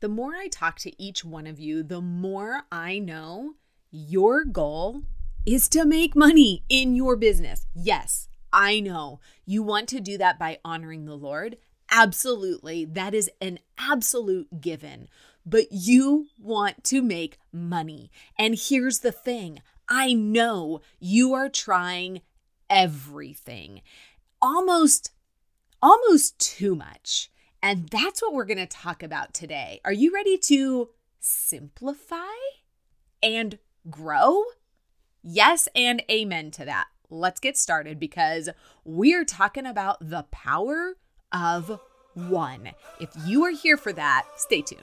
The more I talk to each one of you, the more I know your goal is to make money in your business. Yes, I know you want to do that by honoring the Lord. Absolutely. That is an absolute given. But you want to make money. And here's the thing I know you are trying everything, almost, almost too much. And that's what we're going to talk about today. Are you ready to simplify and grow? Yes, and amen to that. Let's get started because we're talking about the power of one. If you are here for that, stay tuned.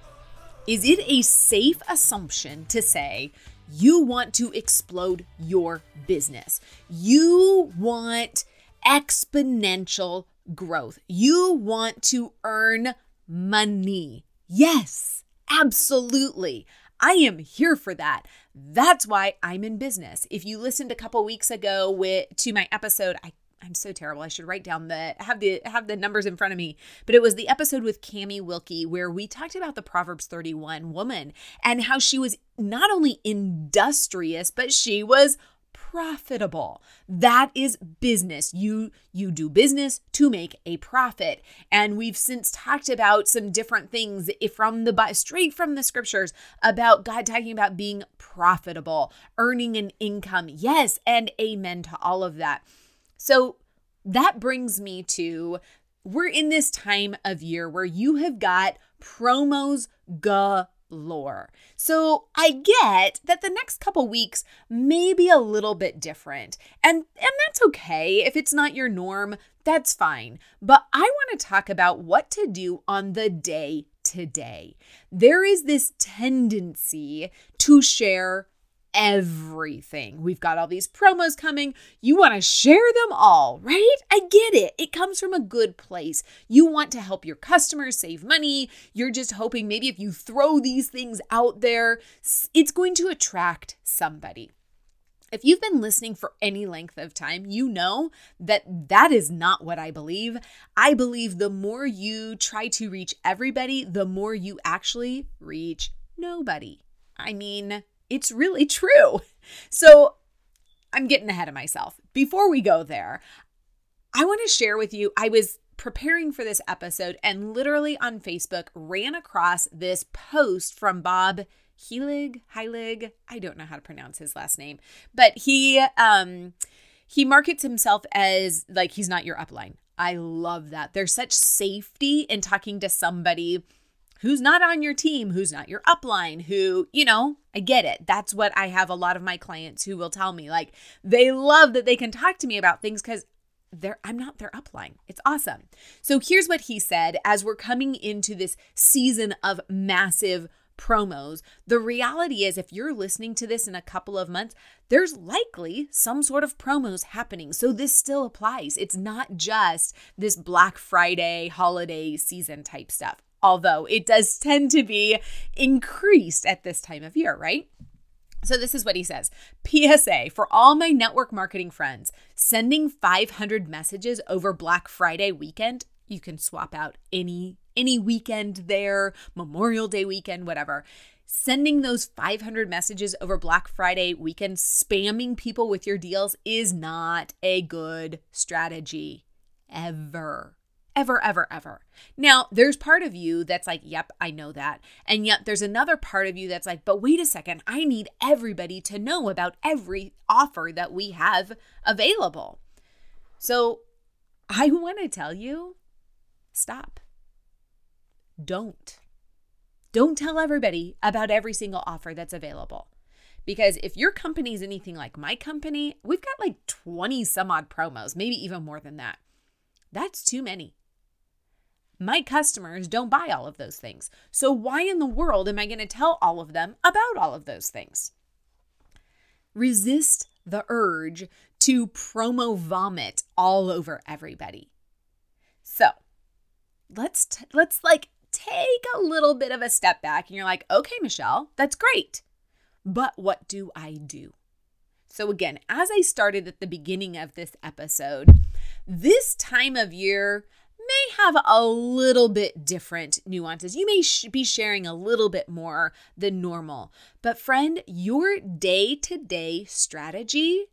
Is it a safe assumption to say you want to explode your business? You want exponential growth. You want to earn money. Yes, absolutely. I am here for that. That's why I'm in business. If you listened a couple weeks ago with to my episode, I I'm so terrible. I should write down the have the have the numbers in front of me. But it was the episode with Cami Wilkie where we talked about the Proverbs 31 woman and how she was not only industrious, but she was profitable. That is business. You you do business to make a profit. And we've since talked about some different things from the straight from the scriptures about God talking about being profitable, earning an income. Yes, and amen to all of that. So that brings me to we're in this time of year where you have got promos galore. So I get that the next couple weeks may be a little bit different. And and that's okay. If it's not your norm, that's fine. But I want to talk about what to do on the day today. There is this tendency to share everything. We've got all these promos coming. You want to share them all, right? I get it. It comes from a good place. You want to help your customers save money. You're just hoping maybe if you throw these things out there, it's going to attract somebody. If you've been listening for any length of time, you know that that is not what I believe. I believe the more you try to reach everybody, the more you actually reach nobody. I mean, it's really true. So I'm getting ahead of myself. Before we go there, I want to share with you I was preparing for this episode and literally on Facebook ran across this post from Bob Helig, Heilig, I don't know how to pronounce his last name, but he um he markets himself as like he's not your upline. I love that. There's such safety in talking to somebody who's not on your team, who's not your upline, who, you know, I get it. That's what I have a lot of my clients who will tell me. Like, they love that they can talk to me about things because they're I'm not their upline. It's awesome. So here's what he said as we're coming into this season of massive promos. The reality is if you're listening to this in a couple of months, there's likely some sort of promos happening. So this still applies. It's not just this Black Friday holiday season type stuff although it does tend to be increased at this time of year, right? So, this is what he says PSA for all my network marketing friends, sending 500 messages over Black Friday weekend, You can swap out any any weekend there, Memorial Day weekend, whatever. Sending those 500 messages over Black Friday weekend, spamming people with your deals is not a good strategy ever. Ever, ever, ever. Now, there's part of you that's like, yep, I know that. And yet there's another part of you that's like, but wait a second, I need everybody to know about every offer that we have available. So I want to tell you stop. Don't. Don't tell everybody about every single offer that's available. Because if your company is anything like my company, we've got like 20 some odd promos, maybe even more than that. That's too many. My customers don't buy all of those things. So, why in the world am I going to tell all of them about all of those things? Resist the urge to promo vomit all over everybody. So, let's t- let's like take a little bit of a step back and you're like, "Okay, Michelle, that's great. But what do I do?" So again, as I started at the beginning of this episode, this time of year may have a little bit different nuances. You may sh- be sharing a little bit more than normal. But, friend, your day to day strategy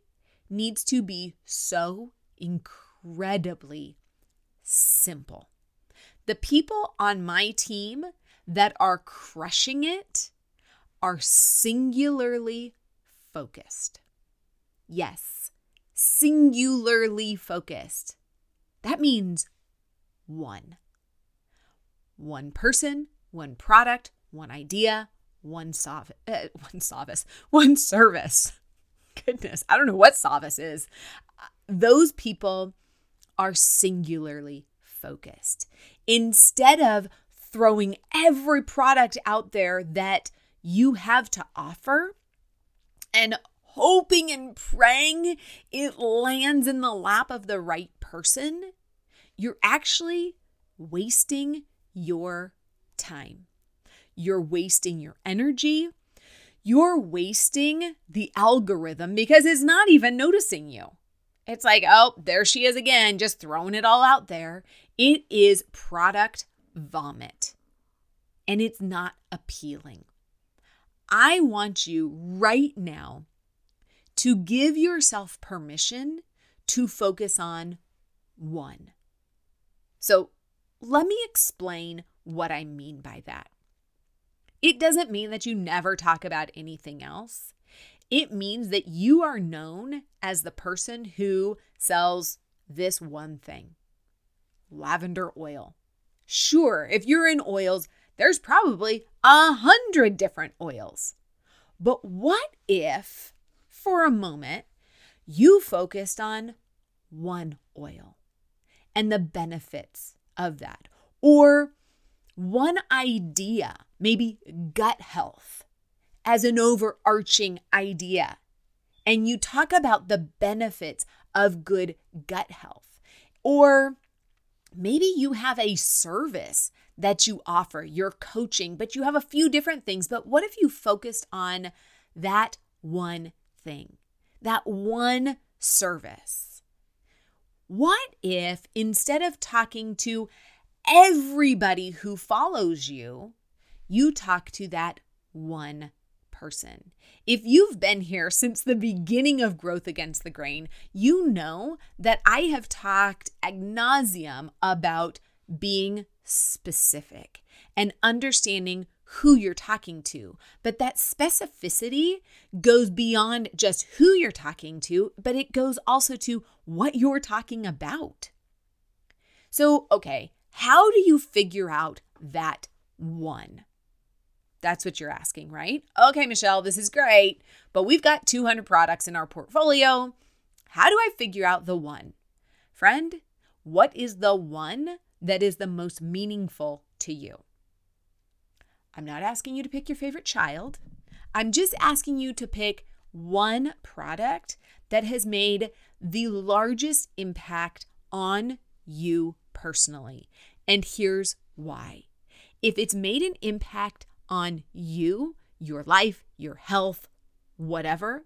needs to be so incredibly simple. The people on my team that are crushing it are singularly focused. Yes, singularly focused. That means one. One person, one product, one idea, one sov- uh, one service, one service. Goodness, I don't know what Savas is. Those people are singularly focused. Instead of throwing every product out there that you have to offer and hoping and praying it lands in the lap of the right person, you're actually wasting your time. You're wasting your energy. You're wasting the algorithm because it's not even noticing you. It's like, oh, there she is again, just throwing it all out there. It is product vomit and it's not appealing. I want you right now to give yourself permission to focus on one. So let me explain what I mean by that. It doesn't mean that you never talk about anything else. It means that you are known as the person who sells this one thing lavender oil. Sure, if you're in oils, there's probably a hundred different oils. But what if, for a moment, you focused on one oil? And the benefits of that. Or one idea, maybe gut health, as an overarching idea. And you talk about the benefits of good gut health. Or maybe you have a service that you offer, you're coaching, but you have a few different things. But what if you focused on that one thing, that one service? What if instead of talking to everybody who follows you, you talk to that one person? If you've been here since the beginning of Growth Against the Grain, you know that I have talked ad nauseum about being specific and understanding who you're talking to. But that specificity goes beyond just who you're talking to, but it goes also to what you're talking about. So, okay, how do you figure out that one? That's what you're asking, right? Okay, Michelle, this is great, but we've got 200 products in our portfolio. How do I figure out the one? Friend, what is the one that is the most meaningful to you? I'm not asking you to pick your favorite child. I'm just asking you to pick one product that has made the largest impact on you personally. And here's why. If it's made an impact on you, your life, your health, whatever,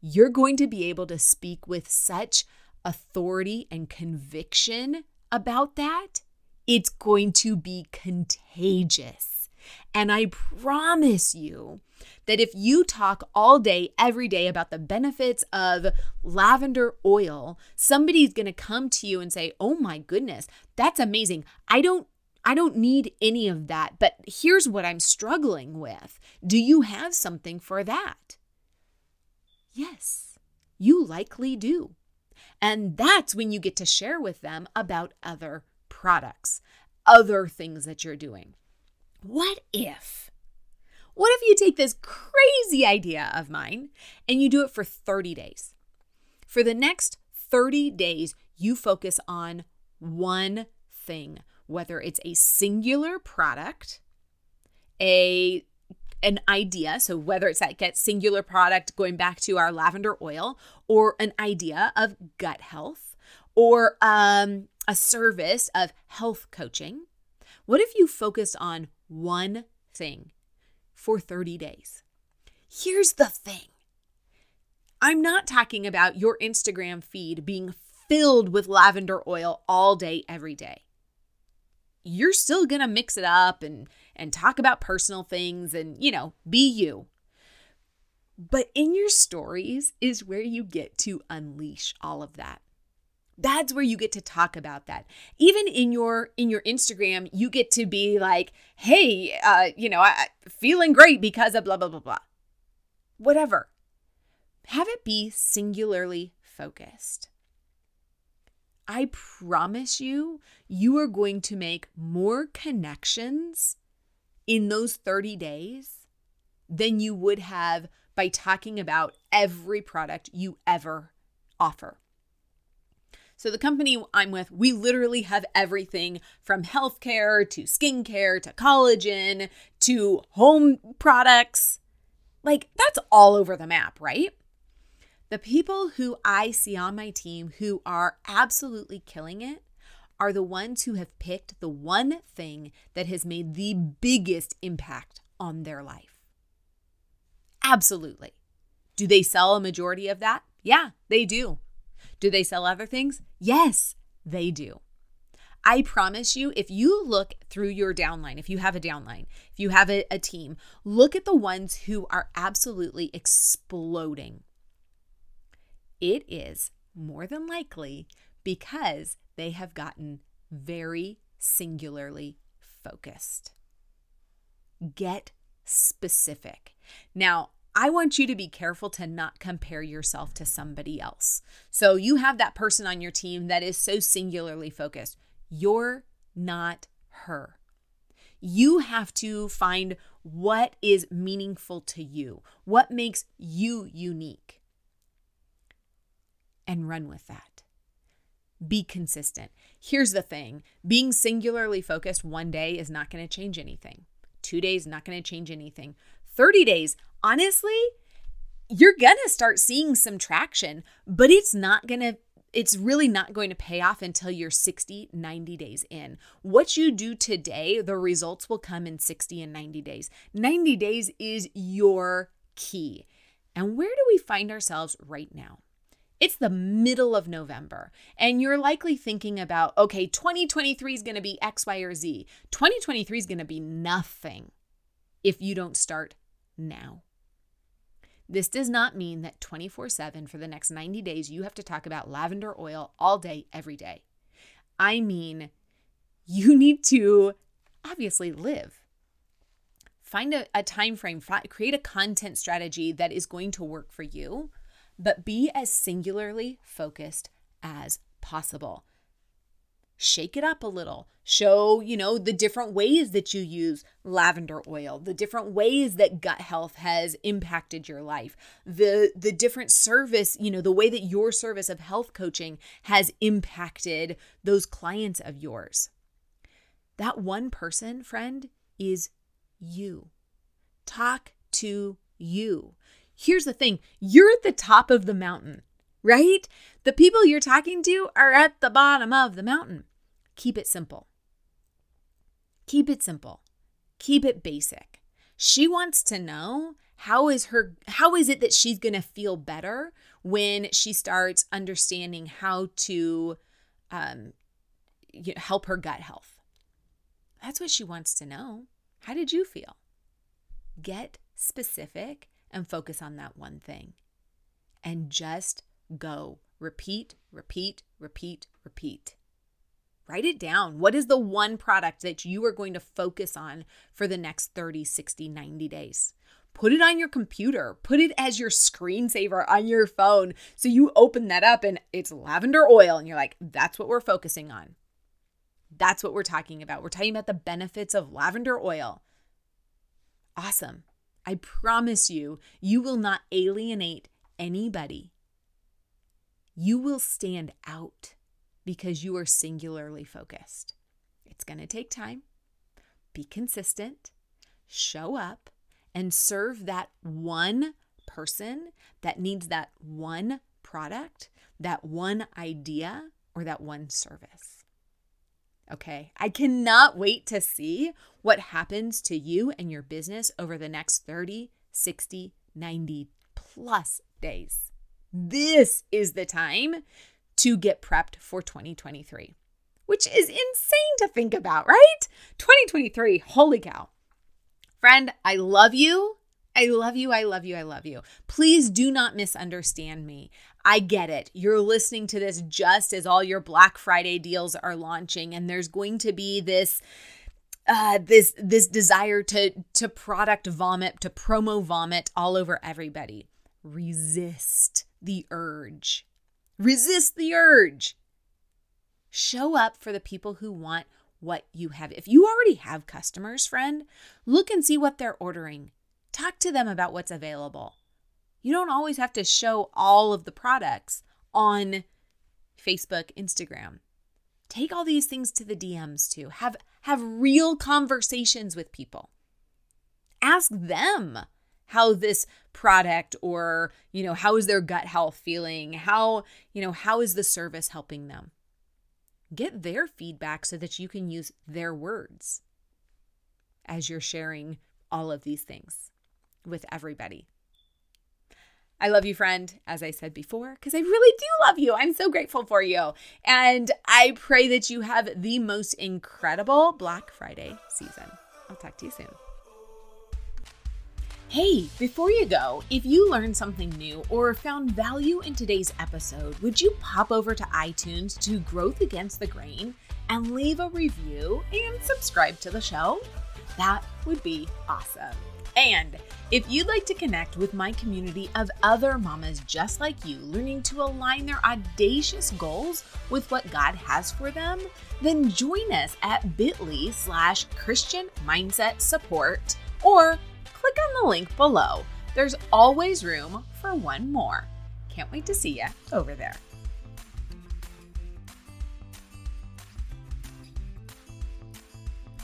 you're going to be able to speak with such authority and conviction about that It's going to be contagious. And I promise you that if you talk all day, every day about the benefits of lavender oil, somebody's going to come to you and say, "Oh my goodness, that's amazing. I don't I don't need any of that, but here's what I'm struggling with. Do you have something for that?" Yes, you likely do. And that's when you get to share with them about other products, other things that you're doing. What if? What if you take this crazy idea of mine and you do it for 30 days? For the next 30 days, you focus on one thing, whether it's a singular product, a an idea, so whether it's that get singular product going back to our lavender oil or an idea of gut health or um, a service of health coaching, what if you focused on one thing for 30 days? Here's the thing. I'm not talking about your Instagram feed being filled with lavender oil all day, every day. You're still going to mix it up and and talk about personal things and, you know, be you. But in your stories is where you get to unleash all of that. That's where you get to talk about that. Even in your in your Instagram, you get to be like, "Hey, uh, you know, I, feeling great because of blah blah blah blah." Whatever. Have it be singularly focused. I promise you, you are going to make more connections in those 30 days than you would have by talking about every product you ever offer. So, the company I'm with, we literally have everything from healthcare to skincare to collagen to home products. Like, that's all over the map, right? The people who I see on my team who are absolutely killing it are the ones who have picked the one thing that has made the biggest impact on their life. Absolutely. Do they sell a majority of that? Yeah, they do. Do they sell other things? Yes, they do. I promise you, if you look through your downline, if you have a downline, if you have a, a, team, look at the ones who are absolutely exploding. It is more than likely because they have gotten very singularly focused. Get specific. Now, I want you to be careful to not compare yourself to somebody else. So you have that person on your team that is so singularly focused. You're not her. You have to find what is meaningful to you, what makes you unique, and run with that be consistent. Here's the thing being singularly focused one day is not going to change anything. Two days, not going to change anything. 30 days, honestly, you're going to start seeing some traction, but it's not going to it's really not going to pay off until you're 60, 90 days in. What you do today, the results will come in 60 and 90 days. 90 days is your key. And where do we find ourselves right now? It's the middle of November, and you're likely thinking about, okay, 2023 is going to be X, Y, or Z. 2023 is going to be nothing if you don't start now. This does not mean that 24 7 for the next 90 days you have to talk about lavender oil all day, every day. I mean, you need to obviously live. Find a, a time frame, create a content strategy that is going to work for you but be as singularly focused as possible. Shake it up a little. Show, you know, the different ways that you use lavender oil, the different ways that gut health has impacted your life, the the different service, you know, the way that your service of health coaching has impacted those clients of yours. That one person, friend, is you. Talk to you. Here's the thing you're at the top of the mountain, right? The people you're talking to are at the bottom of the mountain. Keep it simple. Keep it simple. Keep it basic. She wants to know how is her how is it that she's going to feel better when she starts understanding how to um, help her gut health That's what she wants to know. How did you feel? Get specific and focus on that one thing. And just go. Repeat, repeat, repeat, repeat. Write it down. What is the one product that you are going to focus on for the next 30, 60, 90 days? Put it on your computer. Put it as your screensaver on your phone. So you open that up and it's lavender oil, and you're like, that's what we're focusing on. That's what we're talking about. We're talking about the benefits of lavender oil. Awesome. I promise you, you will not alienate anybody. You will stand out because you are singularly focused. It's going to take time. Be consistent, show up, and serve that one person that needs that one product, that one idea, or that one service. Okay, I cannot wait to see what happens to you and your business over the next 30, 60, 90 plus days. This is the time to get prepped for 2023, which is insane to think about, right? 2023, holy cow. Friend, I love you. I love you. I love you. I love you. Please do not misunderstand me. I get it. You're listening to this just as all your Black Friday deals are launching, and there's going to be this. Uh, this this desire to to product vomit to promo vomit all over everybody resist the urge Resist the urge. Show up for the people who want what you have. If you already have customers, friend, look and see what they're ordering. Talk to them about what's available. You don't always have to show all of the products on Facebook, Instagram. Take all these things to the DMs too. Have have real conversations with people. Ask them how this product or you know how is their gut health feeling how you know how is the service helping them get their feedback so that you can use their words as you're sharing all of these things with everybody I love you, friend, as I said before, because I really do love you. I'm so grateful for you. And I pray that you have the most incredible Black Friday season. I'll talk to you soon. Hey, before you go, if you learned something new or found value in today's episode, would you pop over to iTunes to Growth Against the Grain and leave a review and subscribe to the show? That would be awesome. And if you'd like to connect with my community of other mamas just like you, learning to align their audacious goals with what God has for them, then join us at bit.ly slash Christian Mindset Support or click on the link below. There's always room for one more. Can't wait to see you over there.